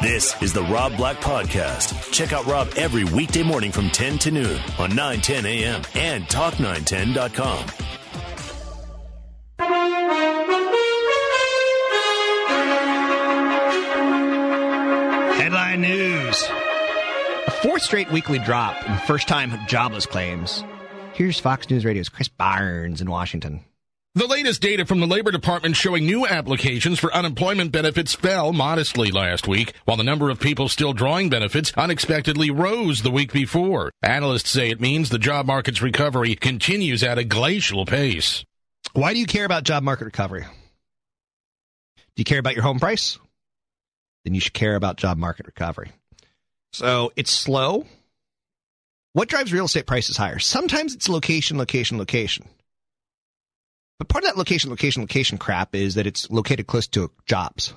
This is the Rob Black Podcast. Check out Rob every weekday morning from 10 to noon on 910 a.m. and talk910.com. Headline news. A fourth straight weekly drop in first time jobless claims. Here's Fox News Radio's Chris Barnes in Washington. The latest data from the Labor Department showing new applications for unemployment benefits fell modestly last week, while the number of people still drawing benefits unexpectedly rose the week before. Analysts say it means the job market's recovery continues at a glacial pace. Why do you care about job market recovery? Do you care about your home price? Then you should care about job market recovery. So it's slow. What drives real estate prices higher? Sometimes it's location, location, location. But part of that location, location, location crap is that it's located close to jobs.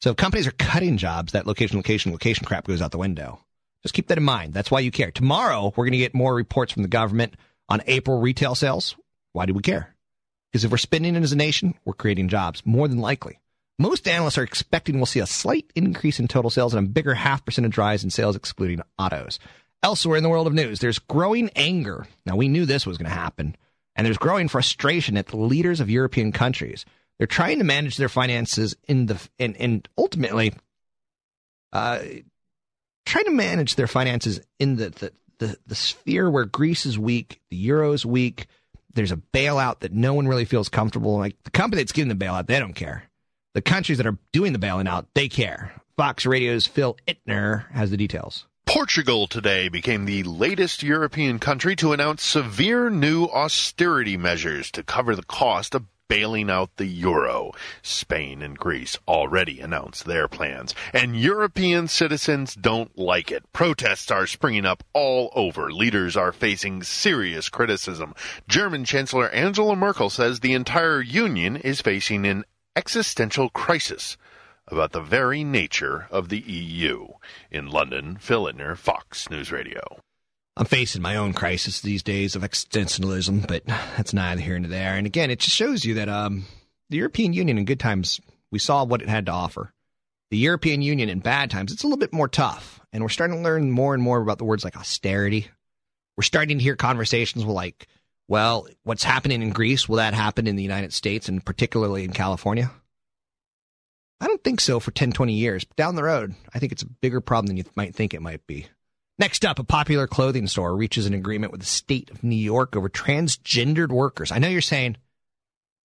So if companies are cutting jobs, that location, location, location crap goes out the window. Just keep that in mind. That's why you care. Tomorrow, we're going to get more reports from the government on April retail sales. Why do we care? Because if we're spending it as a nation, we're creating jobs, more than likely. Most analysts are expecting we'll see a slight increase in total sales and a bigger half percentage rise in sales excluding autos. Elsewhere in the world of news, there's growing anger. Now, we knew this was going to happen and there's growing frustration at the leaders of European countries. They're trying to manage their finances in the and, and ultimately uh, trying to manage their finances in the, the, the, the sphere where Greece is weak, the euro is weak. There's a bailout that no one really feels comfortable. Like the company that's giving the bailout, they don't care. The countries that are doing the bailing out, they care. Fox Radio's Phil Ittner has the details. Portugal today became the latest European country to announce severe new austerity measures to cover the cost of bailing out the euro. Spain and Greece already announced their plans, and European citizens don't like it. Protests are springing up all over. Leaders are facing serious criticism. German Chancellor Angela Merkel says the entire union is facing an existential crisis about the very nature of the EU. In London, Phil Ittner, Fox News Radio. I'm facing my own crisis these days of existentialism, but that's neither here nor there. And again, it just shows you that um, the European Union in good times, we saw what it had to offer. The European Union in bad times, it's a little bit more tough. And we're starting to learn more and more about the words like austerity. We're starting to hear conversations with like, well, what's happening in Greece, will that happen in the United States and particularly in California? I don't think so for 10, 20 years. But down the road, I think it's a bigger problem than you might think it might be. Next up, a popular clothing store reaches an agreement with the state of New York over transgendered workers. I know you're saying,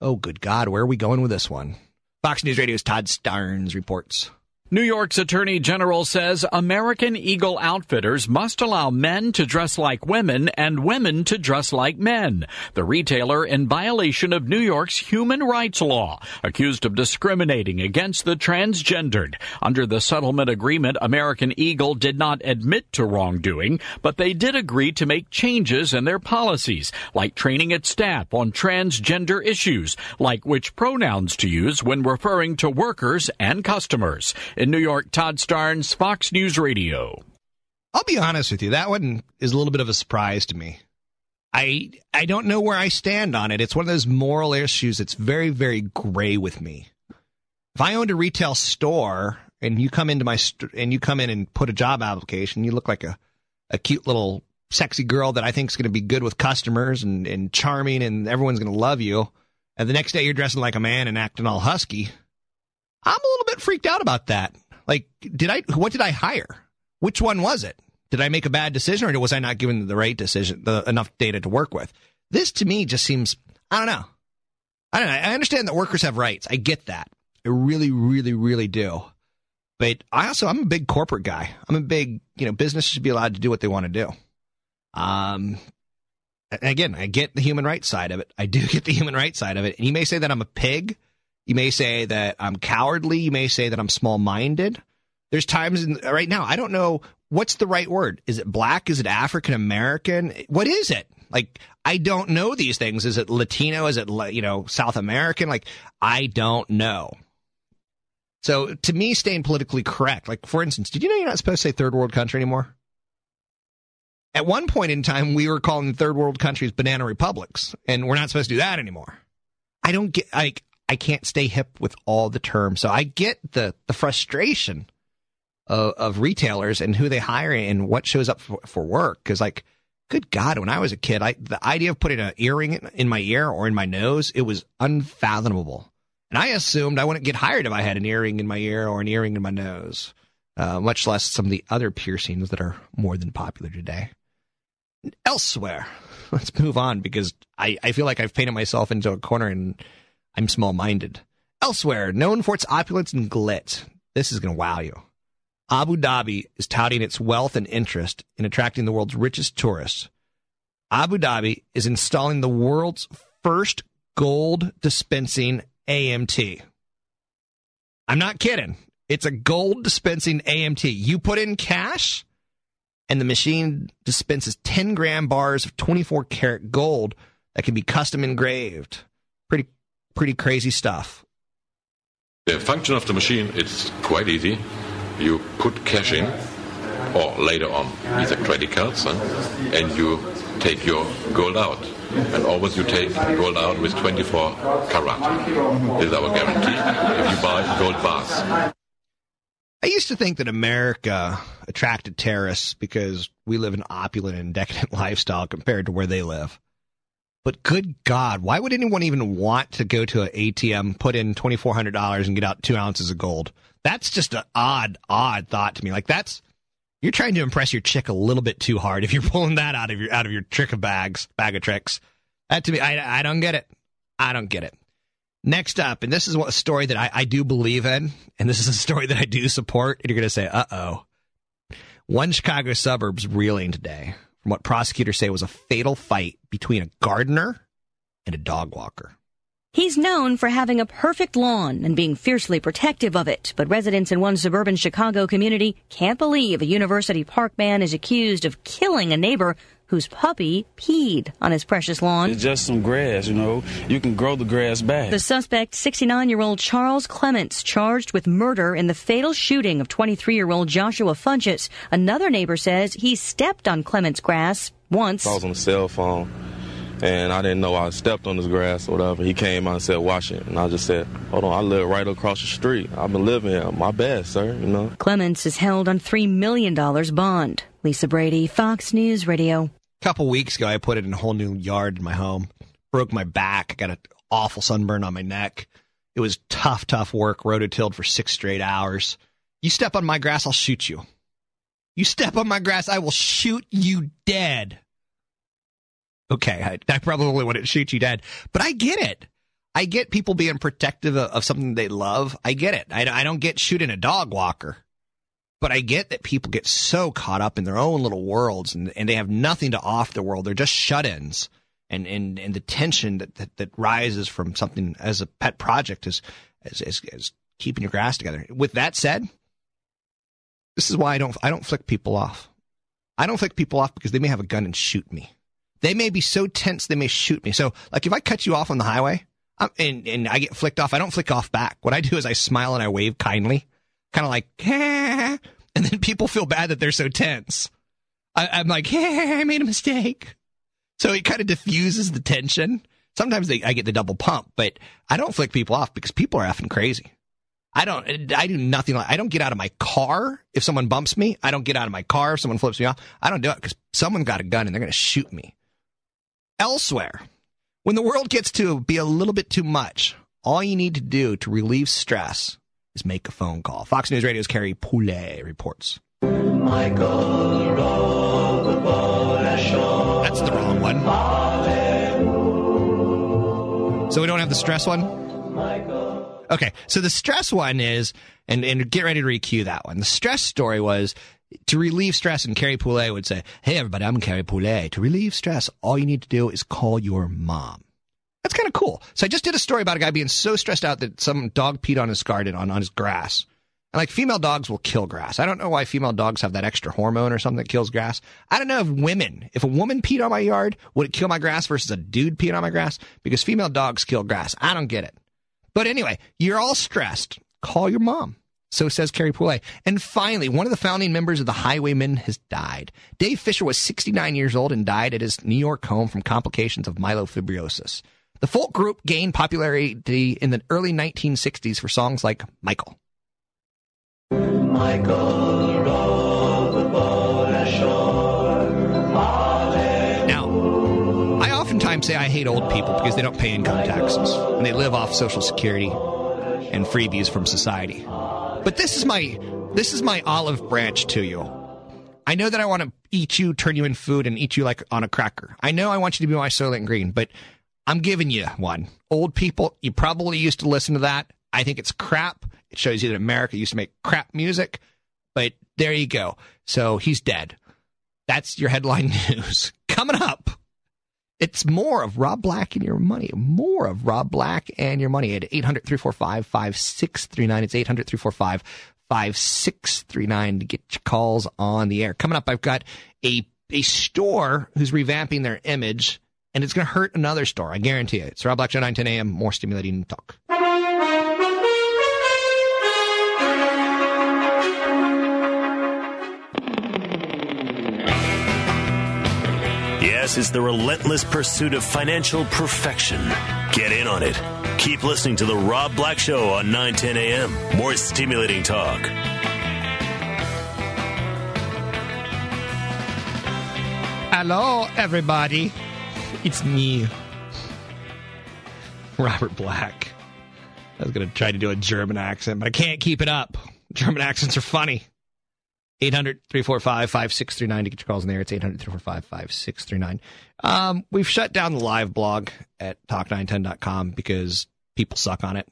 oh, good God, where are we going with this one? Fox News Radio's Todd Starnes reports. New York's Attorney General says American Eagle Outfitters must allow men to dress like women and women to dress like men. The retailer in violation of New York's human rights law, accused of discriminating against the transgendered. Under the settlement agreement, American Eagle did not admit to wrongdoing, but they did agree to make changes in their policies, like training its staff on transgender issues, like which pronouns to use when referring to workers and customers. In New York, Todd Starnes, Fox News Radio. I'll be honest with you, that one is a little bit of a surprise to me. I I don't know where I stand on it. It's one of those moral issues that's very very gray with me. If I owned a retail store and you come into my st- and you come in and put a job application, you look like a a cute little sexy girl that I think is going to be good with customers and and charming and everyone's going to love you. And the next day you're dressing like a man and acting all husky. I'm a little bit freaked out about that. Like, did I, what did I hire? Which one was it? Did I make a bad decision or was I not given the right decision, the, enough data to work with? This to me just seems, I don't know. I don't know. I understand that workers have rights. I get that. I really, really, really do. But I also, I'm a big corporate guy. I'm a big, you know, business should be allowed to do what they want to do. Um, again, I get the human rights side of it. I do get the human rights side of it. And you may say that I'm a pig You may say that I'm cowardly. You may say that I'm small minded. There's times in, right now, I don't know what's the right word. Is it black? Is it African American? What is it? Like, I don't know these things. Is it Latino? Is it, you know, South American? Like, I don't know. So to me, staying politically correct, like, for instance, did you know you're not supposed to say third world country anymore? At one point in time, we were calling third world countries banana republics, and we're not supposed to do that anymore. I don't get, like, I can't stay hip with all the terms. So I get the, the frustration of, of retailers and who they hire and what shows up for, for work. Cause like, good God, when I was a kid, I, the idea of putting an earring in, in my ear or in my nose, it was unfathomable. And I assumed I wouldn't get hired if I had an earring in my ear or an earring in my nose, uh, much less some of the other piercings that are more than popular today. Elsewhere, let's move on because I, I feel like I've painted myself into a corner and I'm small minded. Elsewhere, known for its opulence and glitz, this is going to wow you. Abu Dhabi is touting its wealth and interest in attracting the world's richest tourists. Abu Dhabi is installing the world's first gold dispensing AMT. I'm not kidding. It's a gold dispensing AMT. You put in cash, and the machine dispenses 10 gram bars of 24 karat gold that can be custom engraved. Pretty crazy stuff. The function of the machine it's quite easy. You put cash in, or later on, either credit cards, huh? and you take your gold out. And always you take gold out with 24 karat. Is our guarantee if you buy gold bars. I used to think that America attracted terrorists because we live an opulent and decadent lifestyle compared to where they live. But good God, why would anyone even want to go to an ATM, put in $2,400 and get out two ounces of gold? That's just an odd, odd thought to me. Like that's, you're trying to impress your chick a little bit too hard if you're pulling that out of your, out of your trick of bags, bag of tricks. That to me, I, I don't get it. I don't get it. Next up, and this is what, a story that I, I do believe in, and this is a story that I do support, and you're going to say, uh oh. One Chicago suburb's reeling today from what prosecutors say was a fatal fight between a gardener and a dog walker. He's known for having a perfect lawn and being fiercely protective of it, but residents in one suburban Chicago community can't believe a University Park man is accused of killing a neighbor whose puppy peed on his precious lawn. It's just some grass, you know. You can grow the grass back. The suspect, 69 year old Charles Clements, charged with murder in the fatal shooting of 23 year old Joshua Funches. Another neighbor says he stepped on Clements' grass once. I was on the cell phone and I didn't know I stepped on his grass or whatever. He came out and said, wash it. And I just said, hold on, I live right across the street. I've been living here. My bad, sir, you know. Clements is held on $3 million bond. Lisa Brady, Fox News Radio couple weeks ago, I put it in a whole new yard in my home. Broke my back. Got an awful sunburn on my neck. It was tough, tough work. Rototilled for six straight hours. You step on my grass, I'll shoot you. You step on my grass, I will shoot you dead. Okay, I, I probably wouldn't shoot you dead, but I get it. I get people being protective of, of something they love. I get it. I, I don't get shooting a dog walker. But I get that people get so caught up in their own little worlds and, and they have nothing to off the world. They're just shut ins. And, and, and the tension that, that, that rises from something as a pet project is, is, is, is keeping your grass together. With that said, this is why I don't, I don't flick people off. I don't flick people off because they may have a gun and shoot me. They may be so tense they may shoot me. So, like, if I cut you off on the highway um, and, and I get flicked off, I don't flick off back. What I do is I smile and I wave kindly kind of like, and then people feel bad that they're so tense. I, am like, hey, I made a mistake. So it kind of diffuses the tension. Sometimes they, I get the double pump, but I don't flick people off because people are effing crazy. I don't, I do nothing like, I don't get out of my car if someone bumps me. I don't get out of my car if someone flips me off. I don't do it because someone got a gun and they're going to shoot me. Elsewhere, when the world gets to be a little bit too much, all you need to do to relieve stress is make a phone call. Fox News Radio's Carrie Poulet reports. Michael That's the wrong one. So we don't have the stress one? Okay, so the stress one is, and, and get ready to recue that one. The stress story was to relieve stress, and Carrie Poulet would say, Hey, everybody, I'm Carrie Poulet. To relieve stress, all you need to do is call your mom. That's kind of cool. So I just did a story about a guy being so stressed out that some dog peed on his garden on, on his grass. And like female dogs will kill grass. I don't know why female dogs have that extra hormone or something that kills grass. I don't know if women, if a woman peed on my yard, would it kill my grass versus a dude peeing on my grass? Because female dogs kill grass. I don't get it. But anyway, you're all stressed. Call your mom. So says Carrie Poulet. And finally, one of the founding members of the Highwaymen has died. Dave Fisher was 69 years old and died at his New York home from complications of myelofibrosis. The folk group gained popularity in the early 1960s for songs like Michael. Michael Now, I oftentimes say I hate old people because they don't pay income taxes and they live off Social Security and freebies from society. But this is my this is my olive branch to you. I know that I want to eat you, turn you in food, and eat you like on a cracker. I know I want you to be my Soylent Green, but I'm giving you one. Old people, you probably used to listen to that. I think it's crap. It shows you that America used to make crap music, but there you go. So he's dead. That's your headline news. Coming up, it's more of Rob Black and your money. More of Rob Black and your money at 800 345 5639. It's 800 345 5639 to get your calls on the air. Coming up, I've got a, a store who's revamping their image, and it's going to hurt another store. I guarantee it. It's Rob Black Show, 9 10 a.m. More stimulating talk. Yes, it's the relentless pursuit of financial perfection. Get in on it. Keep listening to The Rob Black Show on 910 a.m. More stimulating talk. Hello, everybody. It's me, Robert Black. I was going to try to do a German accent, but I can't keep it up. German accents are funny. 800 345 5639 to get your calls in there. It's 800 345 5639. Um, we've shut down the live blog at talk910.com because people suck on it.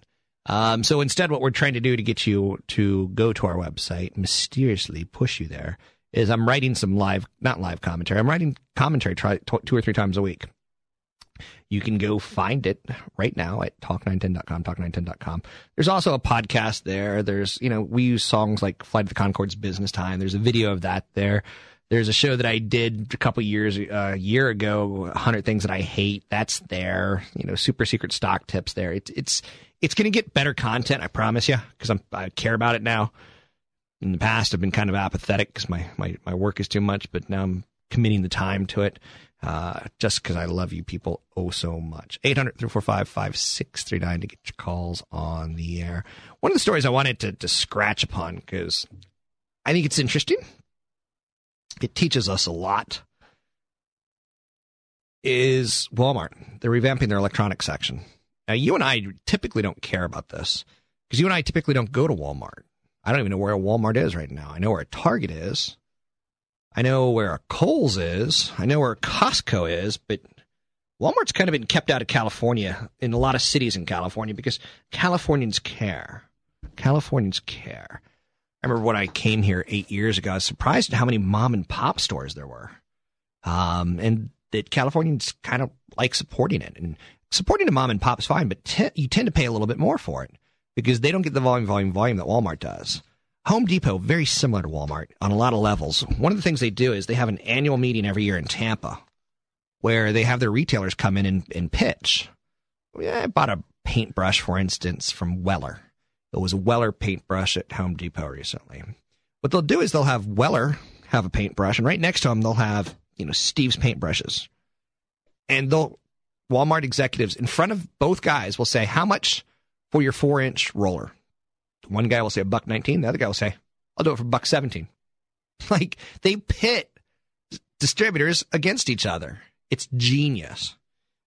Um, so instead, what we're trying to do to get you to go to our website, mysteriously push you there, is I'm writing some live, not live commentary. I'm writing commentary try, two or three times a week. You can go find it right now at talk910.com, talk910.com. There's also a podcast there. There's, you know, we use songs like Flight of the Conchords Business Time. There's a video of that there. There's a show that I did a couple years, a uh, year ago, 100 Things That I Hate. That's there. You know, super secret stock tips there. It's, it's, it's going to get better content, I promise you, because I'm, I care about it now. In the past, I've been kind of apathetic because my, my, my work is too much, but now I'm committing the time to it uh, just because I love you people oh so much. 800 345 5639 to get your calls on the air. One of the stories I wanted to, to scratch upon because I think it's interesting, it teaches us a lot, is Walmart. They're revamping their electronics section. Now, you and I typically don't care about this because you and I typically don't go to Walmart. I don't even know where a Walmart is right now. I know where a Target is. I know where a Kohl's is. I know where Costco is, but Walmart's kind of been kept out of California in a lot of cities in California because Californians care. Californians care. I remember when I came here eight years ago, I was surprised at how many mom and pop stores there were. Um, and that Californians kind of like supporting it. And supporting a mom and pop is fine, but you tend to pay a little bit more for it because they don't get the volume, volume, volume that Walmart does. Home Depot, very similar to Walmart on a lot of levels. One of the things they do is they have an annual meeting every year in Tampa where they have their retailers come in and, and pitch. I bought a paintbrush, for instance, from Weller. It was a Weller paintbrush at Home Depot recently. What they'll do is they'll have Weller have a paintbrush, and right next to them they'll have you know Steve's paintbrushes, and they'll Walmart executives in front of both guys will say how much for your four inch roller one guy will say a buck 19. The other guy will say, I'll do it for buck 17. Like they pit distributors against each other. It's genius.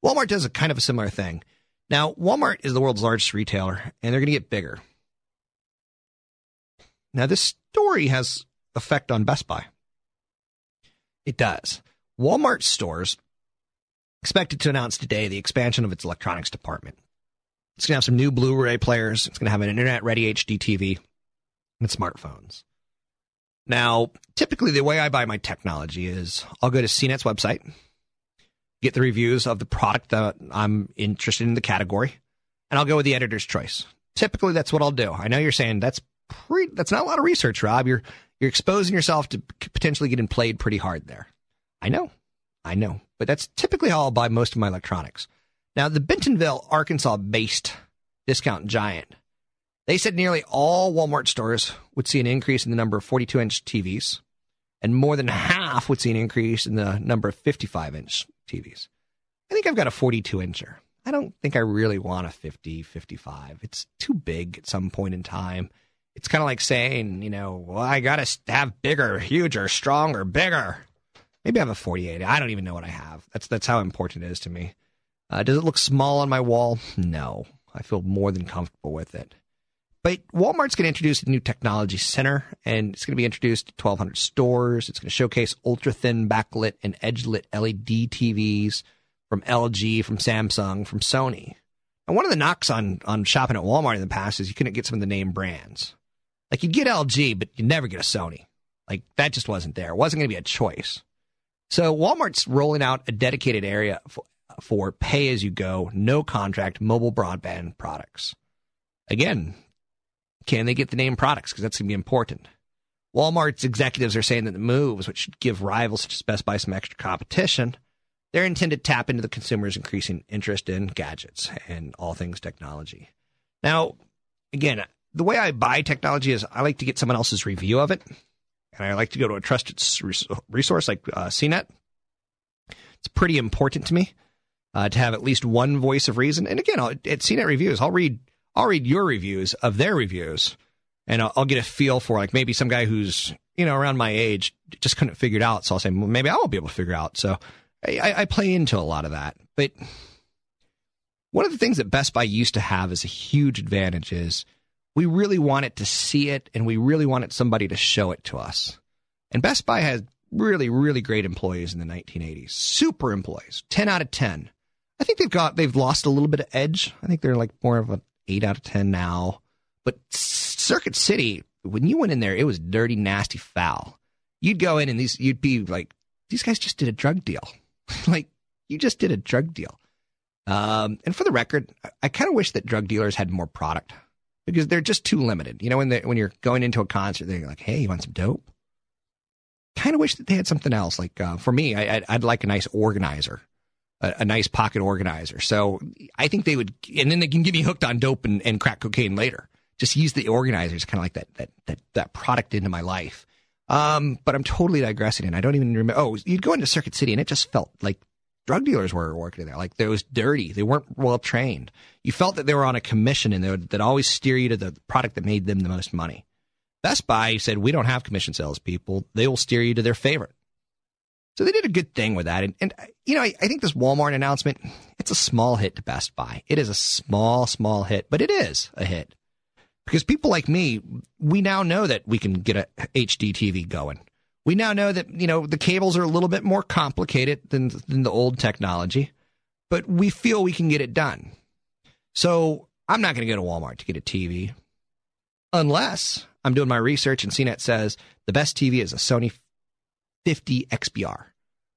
Walmart does a kind of a similar thing. Now, Walmart is the world's largest retailer, and they're going to get bigger. Now, this story has effect on Best Buy. It does. Walmart stores expected to announce today the expansion of its electronics department. It's going to have some new Blu ray players. It's going to have an internet ready HD TV and smartphones. Now, typically, the way I buy my technology is I'll go to CNET's website, get the reviews of the product that I'm interested in the category, and I'll go with the editor's choice. Typically, that's what I'll do. I know you're saying that's pre- that's not a lot of research, Rob. You're you're exposing yourself to potentially getting played pretty hard there. I know, I know, but that's typically how I'll buy most of my electronics. Now, the Bentonville, Arkansas based discount giant, they said nearly all Walmart stores would see an increase in the number of 42 inch TVs, and more than half would see an increase in the number of 55 inch TVs. I think I've got a 42 incher. I don't think I really want a 50, 55. It's too big at some point in time. It's kind of like saying, you know, well, I got to have bigger, huger, stronger, bigger. Maybe I have a 48. I don't even know what I have. That's that's how important it is to me. Uh, does it look small on my wall? No. I feel more than comfortable with it. But Walmart's going to introduce a new technology center, and it's going to be introduced to 1,200 stores. It's going to showcase ultra thin backlit and edge lit LED TVs from LG, from Samsung, from Sony. And one of the knocks on on shopping at Walmart in the past is you couldn't get some of the name brands. Like you'd get LG, but you'd never get a Sony. Like that just wasn't there. It wasn't going to be a choice. So Walmart's rolling out a dedicated area for, for pay as you go, no contract mobile broadband products. Again, can they get the name products? Because that's going to be important. Walmart's executives are saying that the moves, which should give rivals such as Best Buy some extra competition, they're intended to tap into the consumer's increasing interest in gadgets and all things technology. Now, again, the way I buy technology is I like to get someone else's review of it, and I like to go to a trusted resource like uh, CNET. It's pretty important to me uh, to have at least one voice of reason. And again, I'll, at CNET reviews, I'll read I'll read your reviews of their reviews, and I'll, I'll, get a feel for like maybe some guy who's you know around my age just couldn't figure it out. So I'll say well, maybe I won't be able to figure out. So I, I play into a lot of that. But one of the things that Best Buy used to have as a huge advantage is we really wanted to see it, and we really wanted somebody to show it to us. And Best Buy has really, really great employees in the 1980s, super employees, 10 out of 10. I think they've got they've lost a little bit of edge. I think they're like more of an eight out of ten now. But Circuit City, when you went in there, it was dirty, nasty, foul. You'd go in and these you'd be like, these guys just did a drug deal. like you just did a drug deal. Um, and for the record, I, I kind of wish that drug dealers had more product because they're just too limited. You know, when they when you're going into a concert, they're like, "Hey, you want some dope?" Kind of wish that they had something else. Like uh, for me, I, I'd like a nice organizer a, a, nice pocket organizer. So I think they would, and then they can get me hooked on dope and, and crack cocaine later. Just use the organizers, kind of like that that that that product into my life. Um, but I'm totally digressing, and I don't even remember. Oh, you'd go into Circuit City, and it just felt like drug dealers were working there. Like it was dirty. They weren't well trained. You felt that they were on a commission, and they would that always steer you to the product that made them the most money. Best Buy said, "We don't have commission salespeople. They will steer you to their favorite." So they did a good thing with that. And, and you know, I, I, think this Walmart announcement, it's a small hit to Best Buy. It is a small, small hit, but it is a hit. Because people like me, we now know that we can get a HD TV going. We now know that, you know, the cables are a little bit more complicated than, than the old technology, but we feel we can get it done. So I'm not going to go to Walmart to get a TV unless I'm doing my research and CNET says the best TV is a Sony 50 XBR.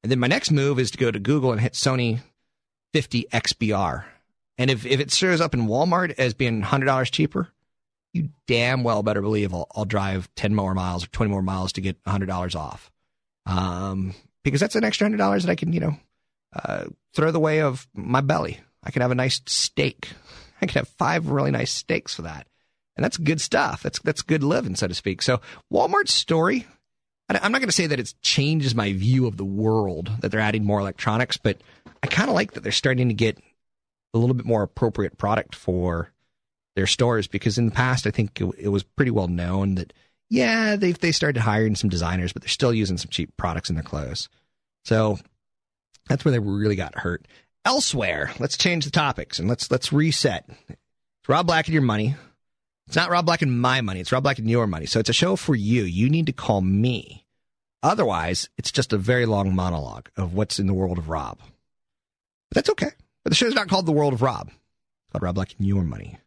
And then my next move is to go to Google and hit Sony 50 XBR. And if, if it shows up in Walmart as being $100 cheaper, you damn well better believe I'll, I'll drive 10 more miles or 20 more miles to get $100 off. Um, because that's an extra $100 that I can, you know, uh, throw the way of my belly. I can have a nice steak. I can have five really nice steaks for that. And that's good stuff. That's, that's good living, so to speak. So Walmart's story, I'm not going to say that it changes my view of the world that they're adding more electronics, but I kind of like that they're starting to get a little bit more appropriate product for their stores because in the past I think it, it was pretty well known that yeah they they started hiring some designers, but they're still using some cheap products in their clothes. So that's where they really got hurt. Elsewhere, let's change the topics and let's let's reset. It's Rob Black and your money. It's not Rob Black and my money. It's Rob Black and your money. So it's a show for you. You need to call me. Otherwise, it's just a very long monologue of what's in the world of Rob. But that's okay. But the show's not called The World of Rob. It's called Rob Black and Your Money.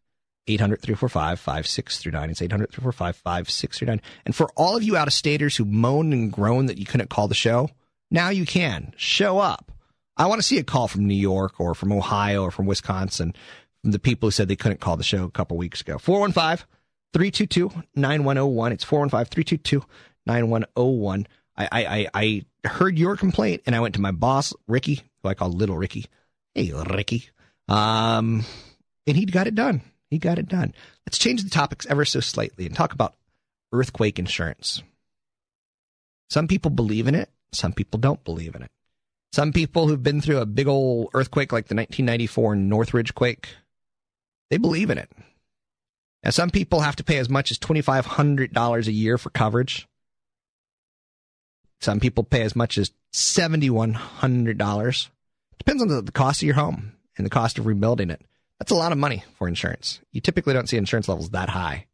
800 345 5639. It's 800 345 5639. And for all of you out of staters who moaned and groaned that you couldn't call the show, now you can. Show up. I want to see a call from New York or from Ohio or from Wisconsin the people who said they couldn't call the show a couple weeks ago. 415 322 9101. It's 415 322 9101. I, I, I heard your complaint and I went to my boss, Ricky, who I call Little Ricky. Hey, Ricky. Um, and he got it done. He got it done. Let's change the topics ever so slightly and talk about earthquake insurance. Some people believe in it, some people don't believe in it. Some people who've been through a big old earthquake like the 1994 Northridge quake, they believe in it. Now, some people have to pay as much as $2,500 a year for coverage. Some people pay as much as $7,100. Depends on the, the cost of your home and the cost of rebuilding it. That's a lot of money for insurance. You typically don't see insurance levels that high.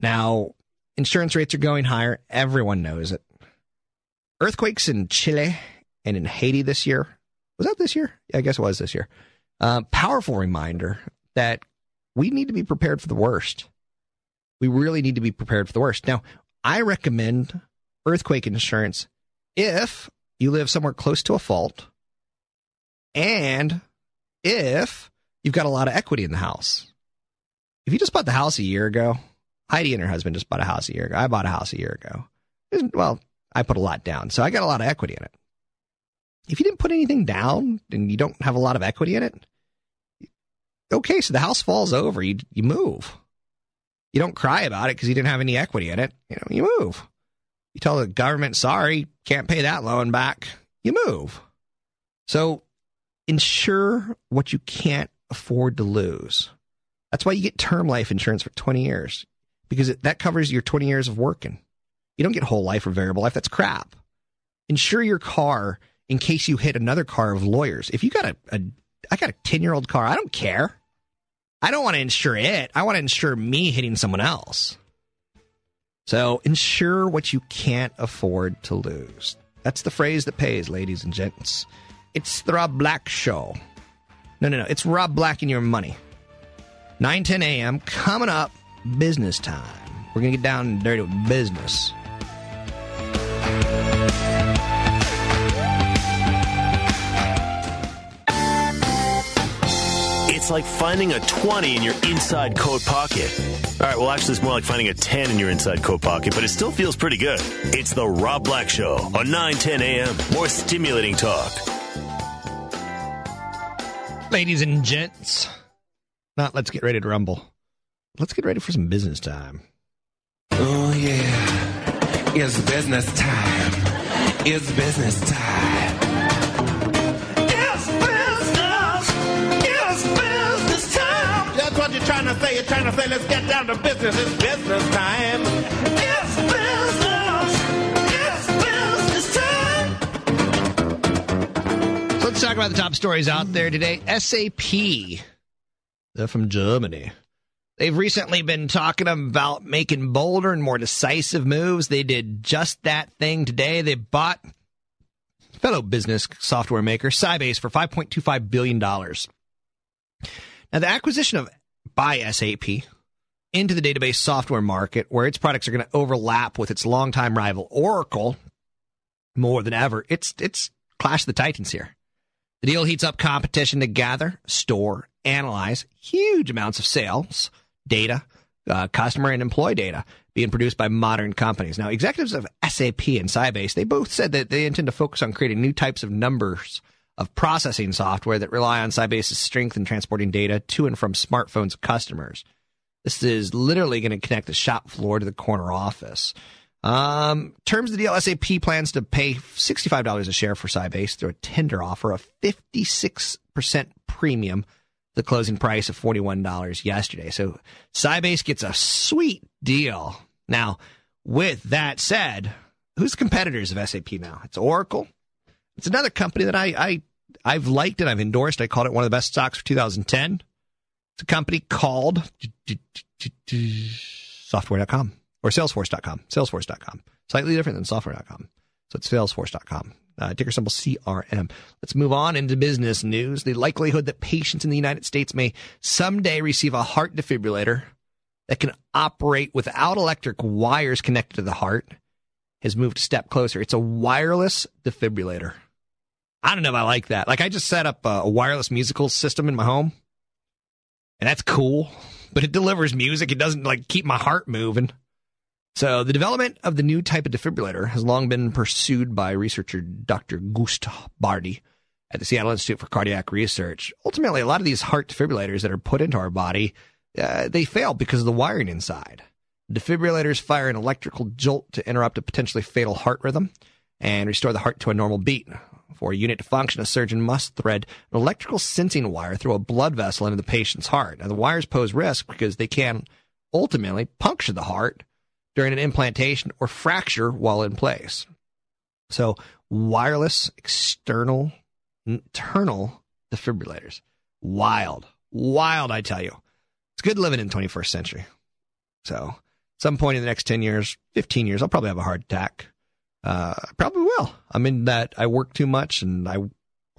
Now, insurance rates are going higher. Everyone knows it. Earthquakes in Chile and in Haiti this year. Was that this year? Yeah, I guess it was this year. Uh, powerful reminder that we need to be prepared for the worst. We really need to be prepared for the worst. Now, I recommend earthquake insurance if you live somewhere close to a fault and if you've got a lot of equity in the house. If you just bought the house a year ago, Heidi and her husband just bought a house a year ago. I bought a house a year ago. Well, I put a lot down, so I got a lot of equity in it. If you didn't put anything down and you don't have a lot of equity in it, okay, so the house falls over, you you move. You don't cry about it because you didn't have any equity in it. You know, you move. You tell the government, sorry, can't pay that loan back. You move. So insure what you can't afford to lose. That's why you get term life insurance for 20 years because it, that covers your 20 years of working. You don't get whole life or variable life. That's crap. Insure your car in case you hit another car of lawyers. If you got a, a I got a 10 year old car, I don't care. I don't want to insure it. I want to insure me hitting someone else. So insure what you can't afford to lose. That's the phrase that pays, ladies and gents. It's the Rob Black Show. No, no, no. It's Rob Black and your money. 9 10 a.m. coming up, business time. We're going to get down and dirty with business. It's like finding a 20 in your inside coat pocket. All right, well, actually, it's more like finding a 10 in your inside coat pocket, but it still feels pretty good. It's the Rob Black Show on 9 10 a.m. More stimulating talk. Ladies and gents, not let's get ready to rumble. Let's get ready for some business time. Oh, yeah. It's business time. It's business time. What you're trying to say. You're trying to say, let's get down to business. It's business time. It's business. It's business time. So let's talk about the top stories out there today. SAP, they're from Germany. They've recently been talking about making bolder and more decisive moves. They did just that thing today. They bought fellow business software maker Sybase for $5.25 billion. Now, the acquisition of by SAP into the database software market, where its products are going to overlap with its longtime rival Oracle more than ever, it's it's Clash of the Titans here. The deal heats up competition to gather, store, analyze huge amounts of sales data, uh, customer and employee data being produced by modern companies. Now, executives of SAP and Sybase, they both said that they intend to focus on creating new types of numbers of processing software that rely on Sybase's strength in transporting data to and from smartphones of customers. This is literally going to connect the shop floor to the corner office. Um, terms of the deal, SAP plans to pay $65 a share for Sybase through a tender offer of 56% premium the closing price of $41 yesterday. So Sybase gets a sweet deal. Now, with that said, who's competitors of SAP now? It's Oracle. It's another company that I, I I've liked and I've endorsed. I called it one of the best stocks for 2010. It's a company called software.com or salesforce.com. Salesforce.com. Slightly different than software.com. So it's salesforce.com uh, ticker symbol CRM. Let's move on into business news. The likelihood that patients in the United States may someday receive a heart defibrillator that can operate without electric wires connected to the heart has moved a step closer. It's a wireless defibrillator. I don't know if I like that. Like I just set up a wireless musical system in my home, and that's cool, but it delivers music. It doesn't like keep my heart moving. So the development of the new type of defibrillator has long been pursued by researcher Dr. Gustav Bardy at the Seattle Institute for Cardiac Research. Ultimately, a lot of these heart defibrillators that are put into our body, uh, they fail because of the wiring inside. Defibrillators fire an electrical jolt to interrupt a potentially fatal heart rhythm and restore the heart to a normal beat. For a unit to function, a surgeon must thread an electrical sensing wire through a blood vessel into the patient's heart. Now, the wires pose risk because they can ultimately puncture the heart during an implantation or fracture while in place. So, wireless external internal defibrillators. Wild. Wild, I tell you. It's good living in 21st century. So, some point in the next 10 years, 15 years, I'll probably have a heart attack. Uh, probably will. I mean, that I work too much and I am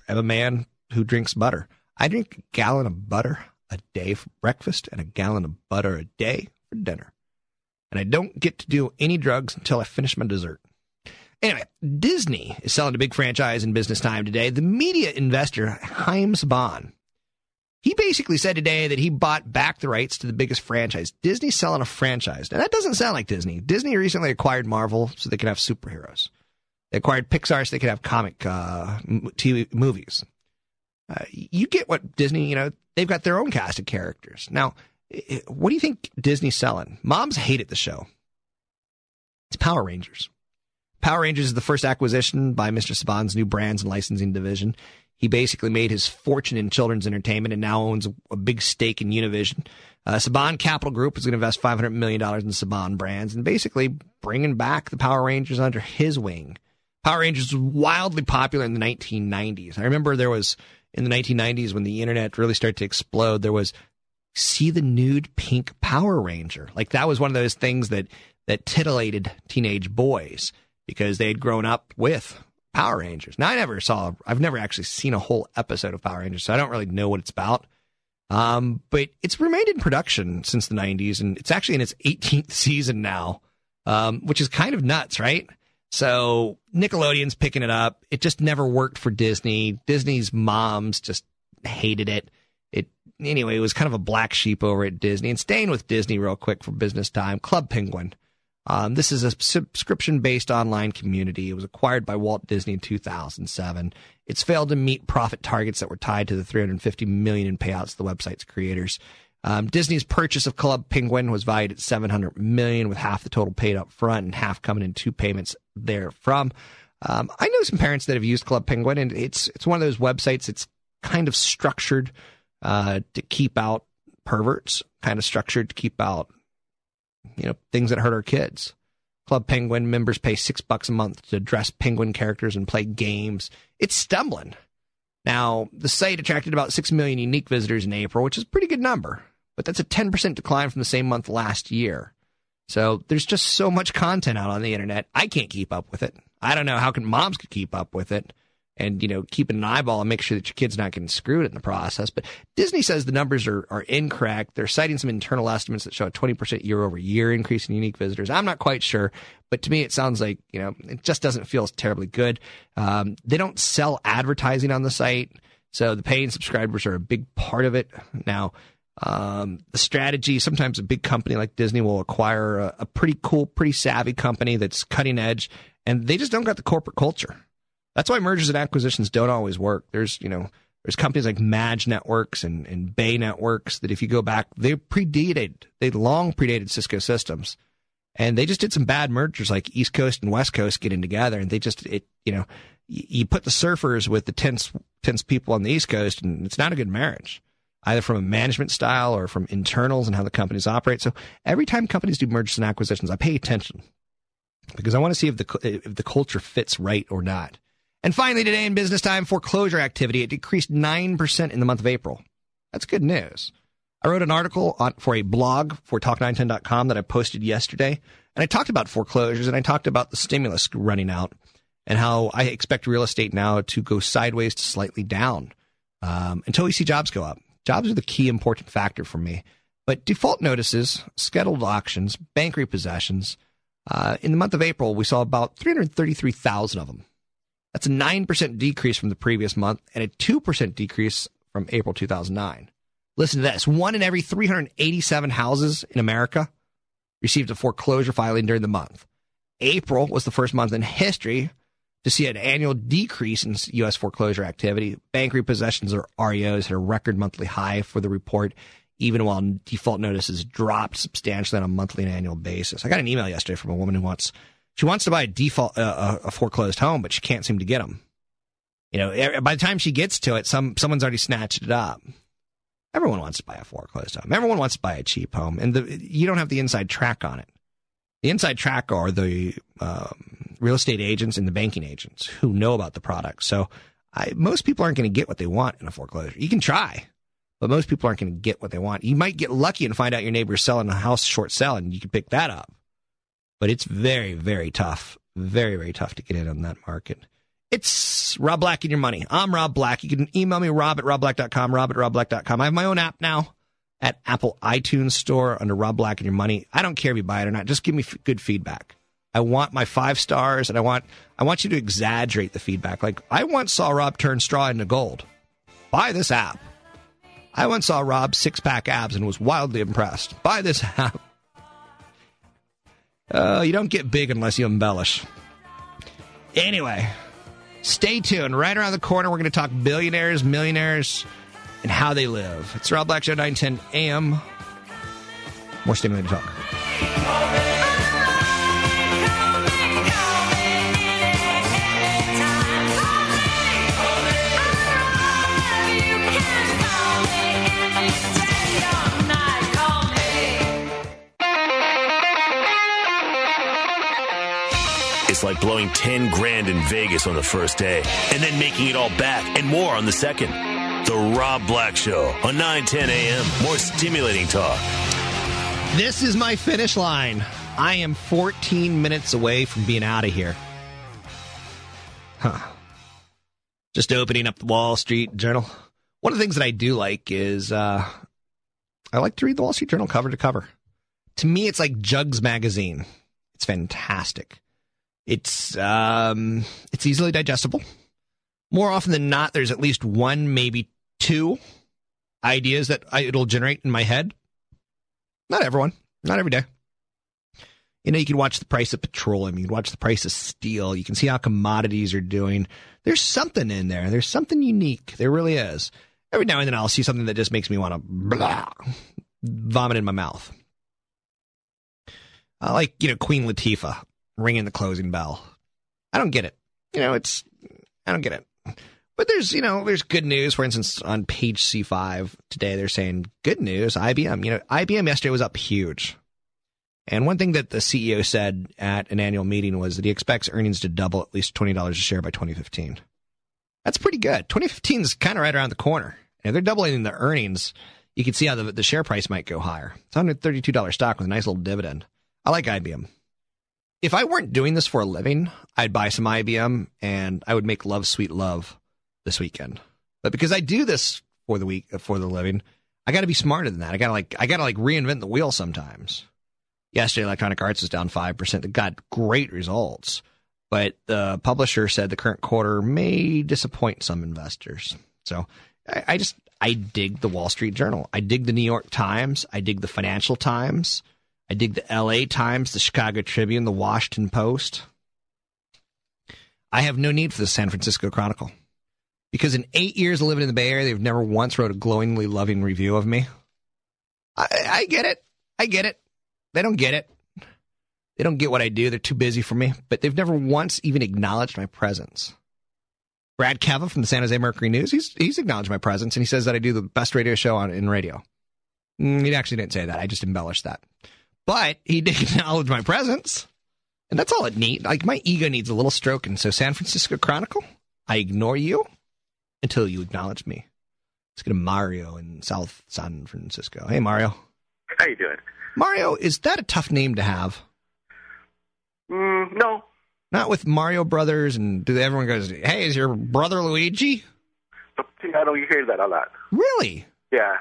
a man who drinks butter. I drink a gallon of butter a day for breakfast and a gallon of butter a day for dinner. And I don't get to do any drugs until I finish my dessert. Anyway, Disney is selling a big franchise in business time today. The media investor, Haim Saban, he basically said today that he bought back the rights to the biggest franchise. Disney's selling a franchise. Now, that doesn't sound like Disney. Disney recently acquired Marvel so they can have superheroes. They acquired Pixar so they can have comic uh, TV movies. Uh, you get what Disney, you know, they've got their own cast of characters. Now, what do you think Disney's selling? Moms hated the show. It's Power Rangers. Power Rangers is the first acquisition by Mr. Saban's new brands and licensing division. He basically made his fortune in children's entertainment and now owns a, big stake in Univision. Uh, Saban Capital Group is going to invest $500 million in Saban brands and basically bringing back the Power Rangers under his wing. Power Rangers was wildly popular in the 1990s. I remember there was, in the 1990s, when the internet really started to explode, there was see the nude pink Power Ranger. Like that was one of those things that, that titillated teenage boys because they had grown up with Power Rangers. Now I never saw, I've never actually seen a whole episode of Power Rangers, so I don't really know what it's about. Um, but it's remained in production since the 90s, and it's actually in its 18th season now, um, which is kind of nuts, right? So Nickelodeon's picking it up. It just never worked for Disney. Disney's moms just hated it. It anyway, it was kind of a black sheep over at Disney. And staying with Disney real quick for business time, Club Penguin. Um, this is a subscription based online community. It was acquired by Walt Disney in 2007. It's failed to meet profit targets that were tied to the 350 million in payouts to the website's creators. Um, Disney's purchase of Club Penguin was valued at 700 million, with half the total paid up front and half coming in two payments therefrom. Um, I know some parents that have used Club Penguin, and it's it's one of those websites. It's kind of structured uh, to keep out perverts, kind of structured to keep out you know, things that hurt our kids. Club Penguin members pay six bucks a month to dress penguin characters and play games. It's stumbling. Now, the site attracted about 6 million unique visitors in April, which is a pretty good number, but that's a 10% decline from the same month last year. So there's just so much content out on the internet. I can't keep up with it. I don't know how can moms could keep up with it and you know keeping an eyeball and make sure that your kid's not getting screwed in the process. But Disney says the numbers are are incorrect. They're citing some internal estimates that show a 20% year over year increase in unique visitors. I'm not quite sure, but to me it sounds like you know it just doesn't feel terribly good. Um, they don't sell advertising on the site, so the paying subscribers are a big part of it now. Um, the strategy sometimes a big company like Disney will acquire a, a pretty cool, pretty savvy company that's cutting edge, and they just don't got the corporate culture. That's why mergers and acquisitions don't always work. There's, you know, there's companies like Madge Networks and, and Bay Networks that if you go back, they predated, they long predated Cisco Systems. And they just did some bad mergers like East Coast and West Coast getting together. And they just, it, you know, you put the surfers with the tense, tense people on the East Coast and it's not a good marriage either from a management style or from internals and how the companies operate. So every time companies do mergers and acquisitions, I pay attention because I want to see if the if the culture fits right or not. And finally, today in business time, foreclosure activity, it decreased 9% in the month of April. That's good news. I wrote an article on, for a blog for talk910.com that I posted yesterday, and I talked about foreclosures and I talked about the stimulus running out and how I expect real estate now to go sideways to slightly down um, until we see jobs go up. Jobs are the key important factor for me. But default notices, scheduled auctions, bank repossessions, uh, in the month of April, we saw about 333,000 of them. That's a 9% decrease from the previous month and a 2% decrease from April 2009. Listen to this. One in every 387 houses in America received a foreclosure filing during the month. April was the first month in history to see an annual decrease in U.S. foreclosure activity. Bank repossessions or REOs hit a record monthly high for the report, even while default notices dropped substantially on a monthly and annual basis. I got an email yesterday from a woman who wants she wants to buy a default uh, a foreclosed home, but she can't seem to get them. You know, by the time she gets to it, some someone's already snatched it up. Everyone wants to buy a foreclosed home. Everyone wants to buy a cheap home, and the, you don't have the inside track on it. The inside track are the um, real estate agents and the banking agents who know about the product. So I, most people aren't going to get what they want in a foreclosure. You can try, but most people aren't going to get what they want. You might get lucky and find out your neighbor's selling a house short sale, and you can pick that up. But it's very, very tough, very, very tough to get in on that market. It's Rob Black and your money. I'm Rob Black. You can email me, rob at robblack.com, rob at robblack.com. I have my own app now at Apple iTunes Store under Rob Black and Your Money. I don't care if you buy it or not. Just give me f- good feedback. I want my five stars, and I want I want you to exaggerate the feedback. Like I once saw Rob turn straw into gold. Buy this app. I once saw Rob six pack abs and was wildly impressed. Buy this app. Uh, you don't get big unless you embellish. Anyway, stay tuned. Right around the corner, we're going to talk billionaires, millionaires and how they live. It's Rob Black Show, 910 AM. More stimulating talk. Like blowing 10 grand in Vegas on the first day and then making it all back and more on the second. The Rob Black Show on 910 a.m. More stimulating talk. This is my finish line. I am 14 minutes away from being out of here. Huh. Just opening up the Wall Street Journal. One of the things that I do like is uh, I like to read the Wall Street Journal cover to cover. To me, it's like Jugs magazine. It's fantastic. It's um, it's easily digestible. More often than not, there's at least one, maybe two ideas that I, it'll generate in my head. Not everyone, not every day. You know, you can watch the price of petroleum, you can watch the price of steel, you can see how commodities are doing. There's something in there. There's something unique. There really is. Every now and then I'll see something that just makes me want to blah, vomit in my mouth. I like, you know, Queen Latifah ringing the closing bell. I don't get it. You know, it's I don't get it. But there's, you know, there's good news. For instance, on page C5 today, they're saying good news. IBM, you know, IBM yesterday was up huge. And one thing that the CEO said at an annual meeting was that he expects earnings to double at least $20 a share by 2015. That's pretty good. 2015 is kind of right around the corner. And if they're doubling the earnings, you can see how the, the share price might go higher. It's $132 stock with a nice little dividend. I like IBM if I weren't doing this for a living, I'd buy some IBM and I would make love sweet love this weekend. But because I do this for the week for the living, I got to be smarter than that. I got to like I got to like reinvent the wheel sometimes. Yesterday, Electronic Arts was down five percent. It got great results, but the publisher said the current quarter may disappoint some investors. So I, I just I dig the Wall Street Journal. I dig the New York Times. I dig the Financial Times. I dig the LA Times, the Chicago Tribune, the Washington Post. I have no need for the San Francisco Chronicle because in eight years of living in the Bay Area, they've never once wrote a glowingly loving review of me. I, I get it. I get it. They don't get it. They don't get what I do. They're too busy for me, but they've never once even acknowledged my presence. Brad Kava from the San Jose Mercury News, he's, he's acknowledged my presence and he says that I do the best radio show on in radio. Mm, he actually didn't say that. I just embellished that. But he did acknowledge my presence. And that's all it needs. Like my ego needs a little stroking. So San Francisco Chronicle, I ignore you until you acknowledge me. Let's get a Mario in South San Francisco. Hey Mario. How you doing? Mario, is that a tough name to have? Mm, no. Not with Mario Brothers and do everyone goes, Hey, is your brother Luigi? I don't hear that a lot. Really? Yeah.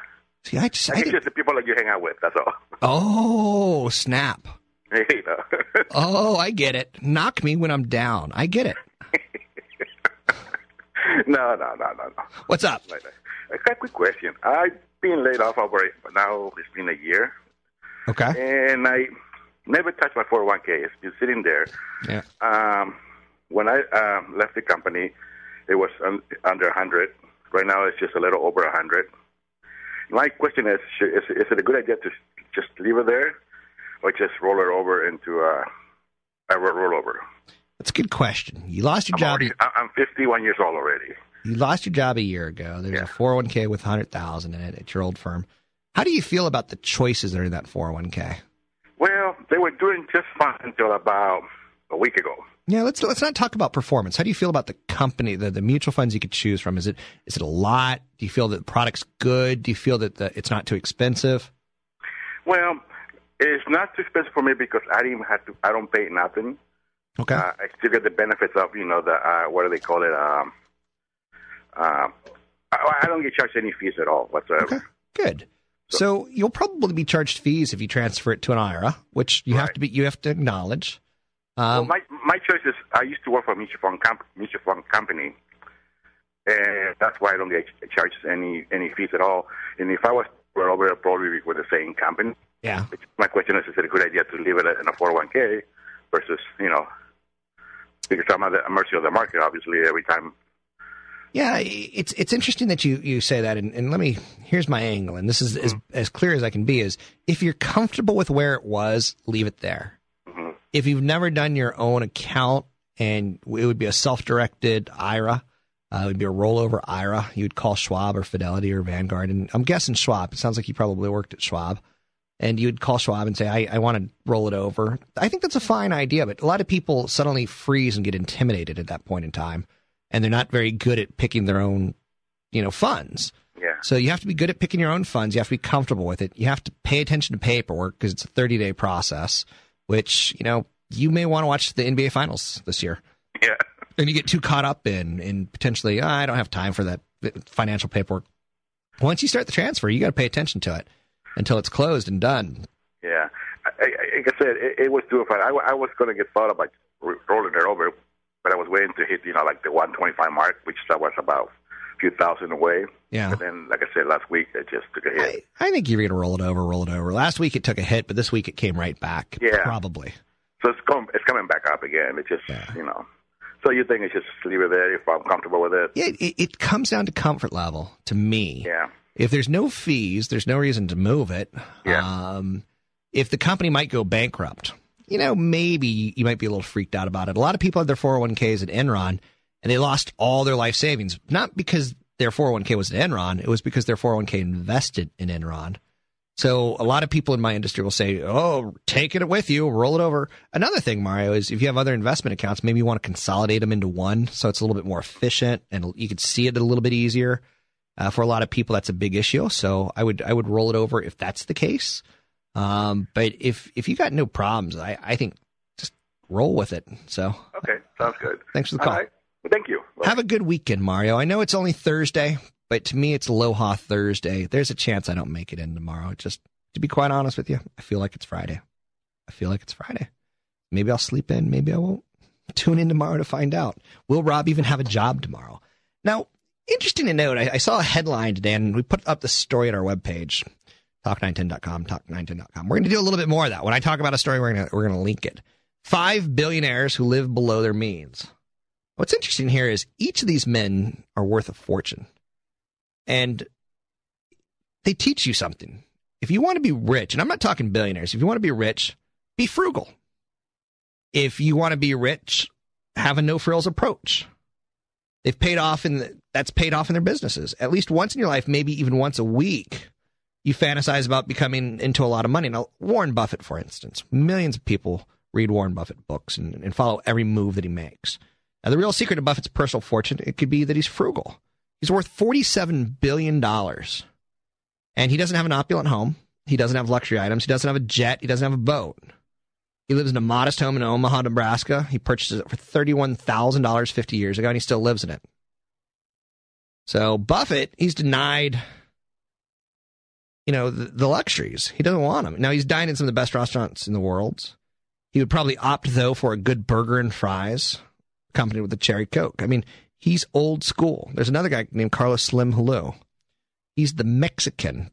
See, I just, I it's just the people that you hang out with. That's all. Oh, snap. you know. oh, I get it. Knock me when I'm down. I get it. No, no, no, no, no. What's up? I got a quick question. I've been laid off over now. It's been a year, Okay. and I never touched my 401k. It's been sitting there. Yeah. Um, when I um, left the company, it was un- under 100. Right now, it's just a little over 100. My question is: is, is it a good idea to just leave it there, or just roll it over into uh, a, a rollover? That's a good question. You lost your I'm, job. already, I'm 51 years old already. You lost your job a year ago. There's a 401k with 100,000 in it at your old firm. How do you feel about the choices that are in that 401k? Well, they were doing just fine until about a week ago. Yeah, let's let's not talk about performance. How do you feel about the company, the, the mutual funds you could choose from? Is it is it a lot? Do you feel that the product's good? Do you feel that the, it's not too expensive? Well, it's not too expensive for me because I didn't have to. I don't pay nothing. Okay. Uh, I still get the benefits of you know the uh, what do they call it? Um, uh, I, I don't get charged any fees at all whatsoever. Okay. Good. So you'll probably be charged fees if you transfer it to an IRA, which you have to be you have to acknowledge. well, Um, my my choice is I used to work for a mutual fund comp- mutual fund company, and that's why I don't get charged any any fees at all. And if I was over, probably be with the same company. Yeah. My question is: Is it a good idea to leave it in a 401k versus you know because I'm at the mercy of the market, obviously, every time. Yeah, it's it's interesting that you, you say that, and, and let me here's my angle, and this is as, mm-hmm. as clear as I can be: is if you're comfortable with where it was, leave it there. If you've never done your own account, and it would be a self-directed IRA, uh, it would be a rollover IRA. You would call Schwab or Fidelity or Vanguard, and I'm guessing Schwab. It sounds like you probably worked at Schwab, and you would call Schwab and say, "I, I want to roll it over." I think that's a fine idea, but a lot of people suddenly freeze and get intimidated at that point in time and they're not very good at picking their own, you know, funds. Yeah. So you have to be good at picking your own funds. You have to be comfortable with it. You have to pay attention to paperwork because it's a 30 day process, which, you know, you may want to watch the NBA finals this year. Yeah. And you get too caught up in, in potentially, "Ah, I don't have time for that financial paperwork. Once you start the transfer, you got to pay attention to it until it's closed and done. Yeah, I, I, like I said, it, it was doing fine. I, I was going to get thought about rolling it over, but I was waiting to hit, you know, like the 125 mark, which that was about few thousand away. Yeah. And then, like I said, last week it just took a hit. I think you're going to roll it over, roll it over. Last week it took a hit, but this week it came right back. Yeah. Probably. so it's coming, it's coming back up again. It just, you know. So you think it's just leave it there if I'm comfortable with it? Yeah, it, it comes down to comfort level to me. Yeah. If there's no fees, there's no reason to move it. Yeah. Um, if the company might go bankrupt, you know, maybe you might be a little freaked out about it. A lot of people had their 401ks at Enron and they lost all their life savings, not because their 401k was at Enron, it was because their 401k invested in Enron. So a lot of people in my industry will say, "Oh, take it with you, roll it over." Another thing, Mario, is if you have other investment accounts, maybe you want to consolidate them into one, so it's a little bit more efficient and you can see it a little bit easier. Uh, for a lot of people, that's a big issue. So I would I would roll it over if that's the case. Um, but if if you got no problems, I, I think just roll with it. So Okay, sounds good. Thanks for the call. right. Thank you. have a good weekend, Mario. I know it's only Thursday, but to me, it's Aloha Thursday. There's a chance I don't make it in tomorrow. Just, to be quite honest with you, I feel like it's Friday. I feel like it's Friday. Maybe I'll sleep in. Maybe I won't. Tune in tomorrow to find out. Will Rob even have a job tomorrow? Now, interesting to note, I, I saw a headline today, and we put up the story at our webpage, talk910.com, talk910.com. We're going to do a little bit more of that. When I talk about a story, we're going we're going to link it. Five billionaires who live below their means. What's interesting here is each of these men are worth a fortune. And they teach you something. If you want to be rich, and I'm not talking billionaires, if you want to be rich, be frugal. If you want to be rich, have a no frills approach. They've paid off in the, that's paid off in their businesses. At least once in your life, maybe even once a week, you fantasize about becoming into a lot of money. Now, Warren Buffett, for instance, millions of people read Warren Buffett books and, and follow every move that he makes. Now, the real secret of Buffett's personal fortune, it could be that he's frugal. He's worth $47 billion. And he doesn't have an opulent home. He doesn't have luxury items. He doesn't have a jet. He doesn't have a boat. He lives in a modest home in Omaha, Nebraska. He purchased it for $31,000 50 years ago, and he still lives in it. So Buffett, he's denied, you know, the, the luxuries. He doesn't want them. Now, he's dined in some of the best restaurants in the world. He would probably opt, though, for a good burger and fries accompanied with a cherry Coke. I mean, He's old school. There's another guy named Carlos Slim Helú. He's the Mexican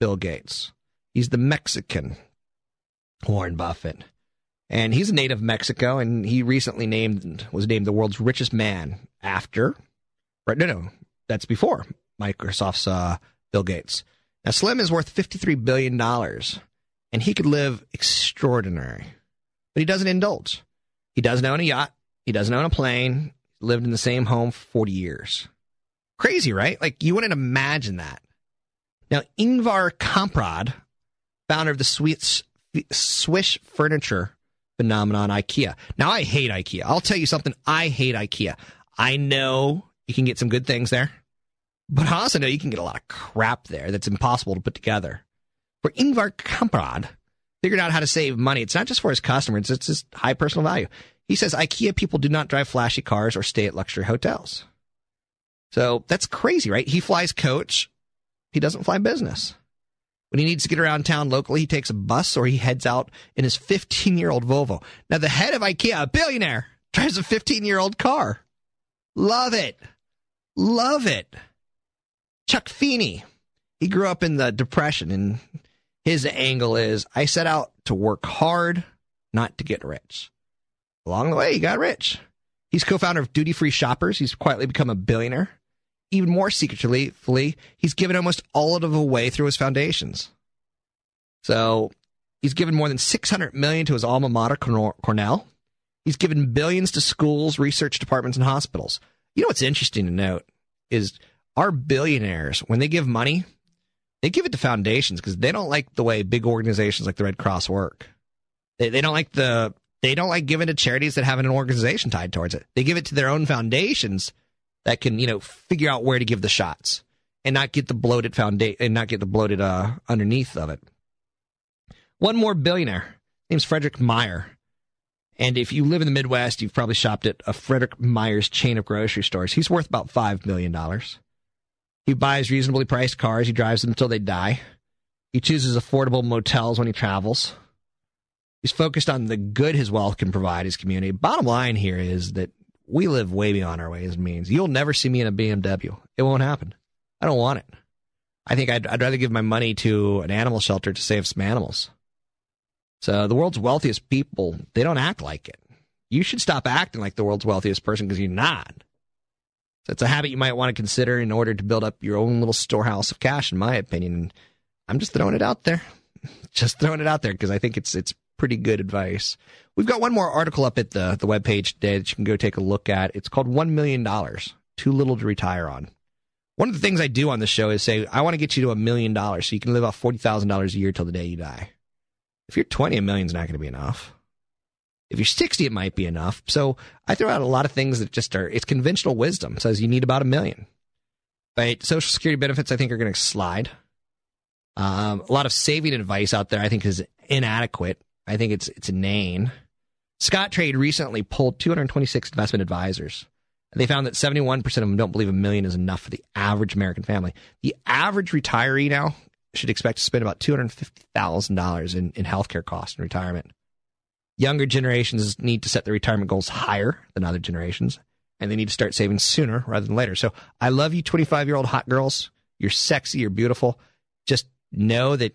Bill Gates. He's the Mexican Warren Buffett. And he's a native of Mexico, and he recently named was named the world's richest man after. Right? No, no, that's before Microsoft's uh, Bill Gates. Now, Slim is worth fifty-three billion dollars, and he could live extraordinary, but he doesn't indulge. He doesn't own a yacht. He doesn't own a plane. Lived in the same home for forty years. Crazy, right? Like you wouldn't imagine that. Now, Ingvar Kamprad, founder of the Swiss, Swiss furniture phenomenon, IKEA. Now, I hate IKEA. I'll tell you something. I hate IKEA. I know you can get some good things there, but I also know you can get a lot of crap there that's impossible to put together. For Ingvar Kamprad, figured out how to save money. It's not just for his customers, it's his high personal value. He says IKEA people do not drive flashy cars or stay at luxury hotels. So that's crazy, right? He flies coach. He doesn't fly business. When he needs to get around town locally, he takes a bus or he heads out in his 15 year old Volvo. Now, the head of IKEA, a billionaire, drives a 15 year old car. Love it. Love it. Chuck Feeney, he grew up in the Depression, and his angle is I set out to work hard, not to get rich. Along the way, he got rich. He's co founder of Duty Free Shoppers. He's quietly become a billionaire even more secretly, he's given almost all of it away through his foundations. So he's given more than 600 million to his alma mater, Cornell. He's given billions to schools, research departments, and hospitals. You know what's interesting to note is our billionaires, when they give money, they give it to foundations because they don't like the way big organizations like the Red Cross work. They, they don't like the they don't like giving to charities that have an organization tied towards it. They give it to their own foundations that can, you know, figure out where to give the shots and not get the bloated foundation and not get the bloated uh, underneath of it. One more billionaire, name's Frederick Meijer. And if you live in the Midwest, you've probably shopped at a Frederick Meijer's chain of grocery stores. He's worth about $5 million. He buys reasonably priced cars. He drives them until they die. He chooses affordable motels when he travels. He's focused on the good his wealth can provide his community. Bottom line here is that we live way beyond our ways and means. You'll never see me in a BMW. It won't happen. I don't want it. I think I'd, I'd rather give my money to an animal shelter to save some animals. So the world's wealthiest people, they don't act like it. You should stop acting like the world's wealthiest person because you're not. So it's a habit you might want to consider in order to build up your own little storehouse of cash, in my opinion. I'm just throwing it out there. Just throwing it out there because I think it's it's pretty good advice. We've got one more article up at the, the webpage today that you can go take a look at. It's called $1 Million Too Little to Retire On. One of the things I do on the show is say, I want to get you to a million dollars so you can live off $40,000 a year till the day you die. If you're 20, a million's not going to be enough. If you're 60, it might be enough. So I throw out a lot of things that just are, it's conventional wisdom. It says you need about a million. But Social Security benefits, I think, are going to slide. Um, a lot of saving advice out there, I think, is inadequate. I think it's it's inane. Scottrade recently pulled 226 investment advisors. They found that 71% of them don't believe a million is enough for the average American family. The average retiree now should expect to spend about $250,000 in, in healthcare costs in retirement. Younger generations need to set their retirement goals higher than other generations, and they need to start saving sooner rather than later. So I love you, 25 year old hot girls. You're sexy, you're beautiful. Just know that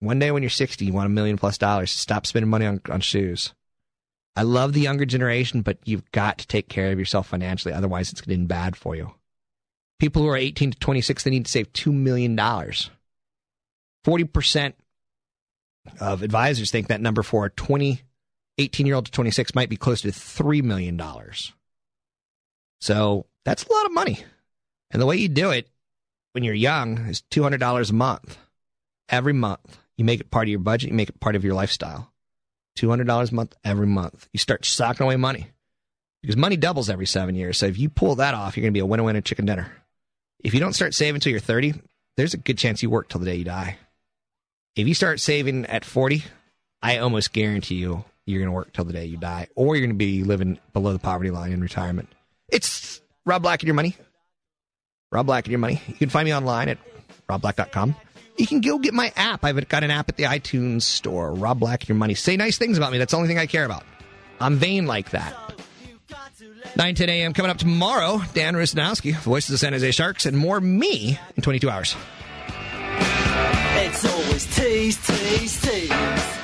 one day when you're 60, you want a million plus dollars. Stop spending money on, on shoes. I love the younger generation, but you've got to take care of yourself financially. Otherwise, it's getting bad for you. People who are 18 to 26, they need to save $2 million. 40% of advisors think that number for a 20, 18 year old to 26 might be close to $3 million. So that's a lot of money. And the way you do it when you're young is $200 a month every month. You make it part of your budget. You make it part of your lifestyle. $200 a month every month. You start socking away money because money doubles every seven years. So if you pull that off, you're going to be a winner winner chicken dinner. If you don't start saving until you're 30, there's a good chance you work till the day you die. If you start saving at 40, I almost guarantee you you're going to work till the day you die, or you're going to be living below the poverty line in retirement. It's Rob Black and Your Money. Rob Black and Your Money. You can find me online at robblack.com you can go get my app. I've got an app at the iTunes store. Rob Black, your money. Say nice things about me. That's the only thing I care about. I'm vain like that. 9 10 a.m. coming up tomorrow. Dan Rusanowsky, voice of the San Jose Sharks, and more me in 22 hours. It's always tease, tease, tease.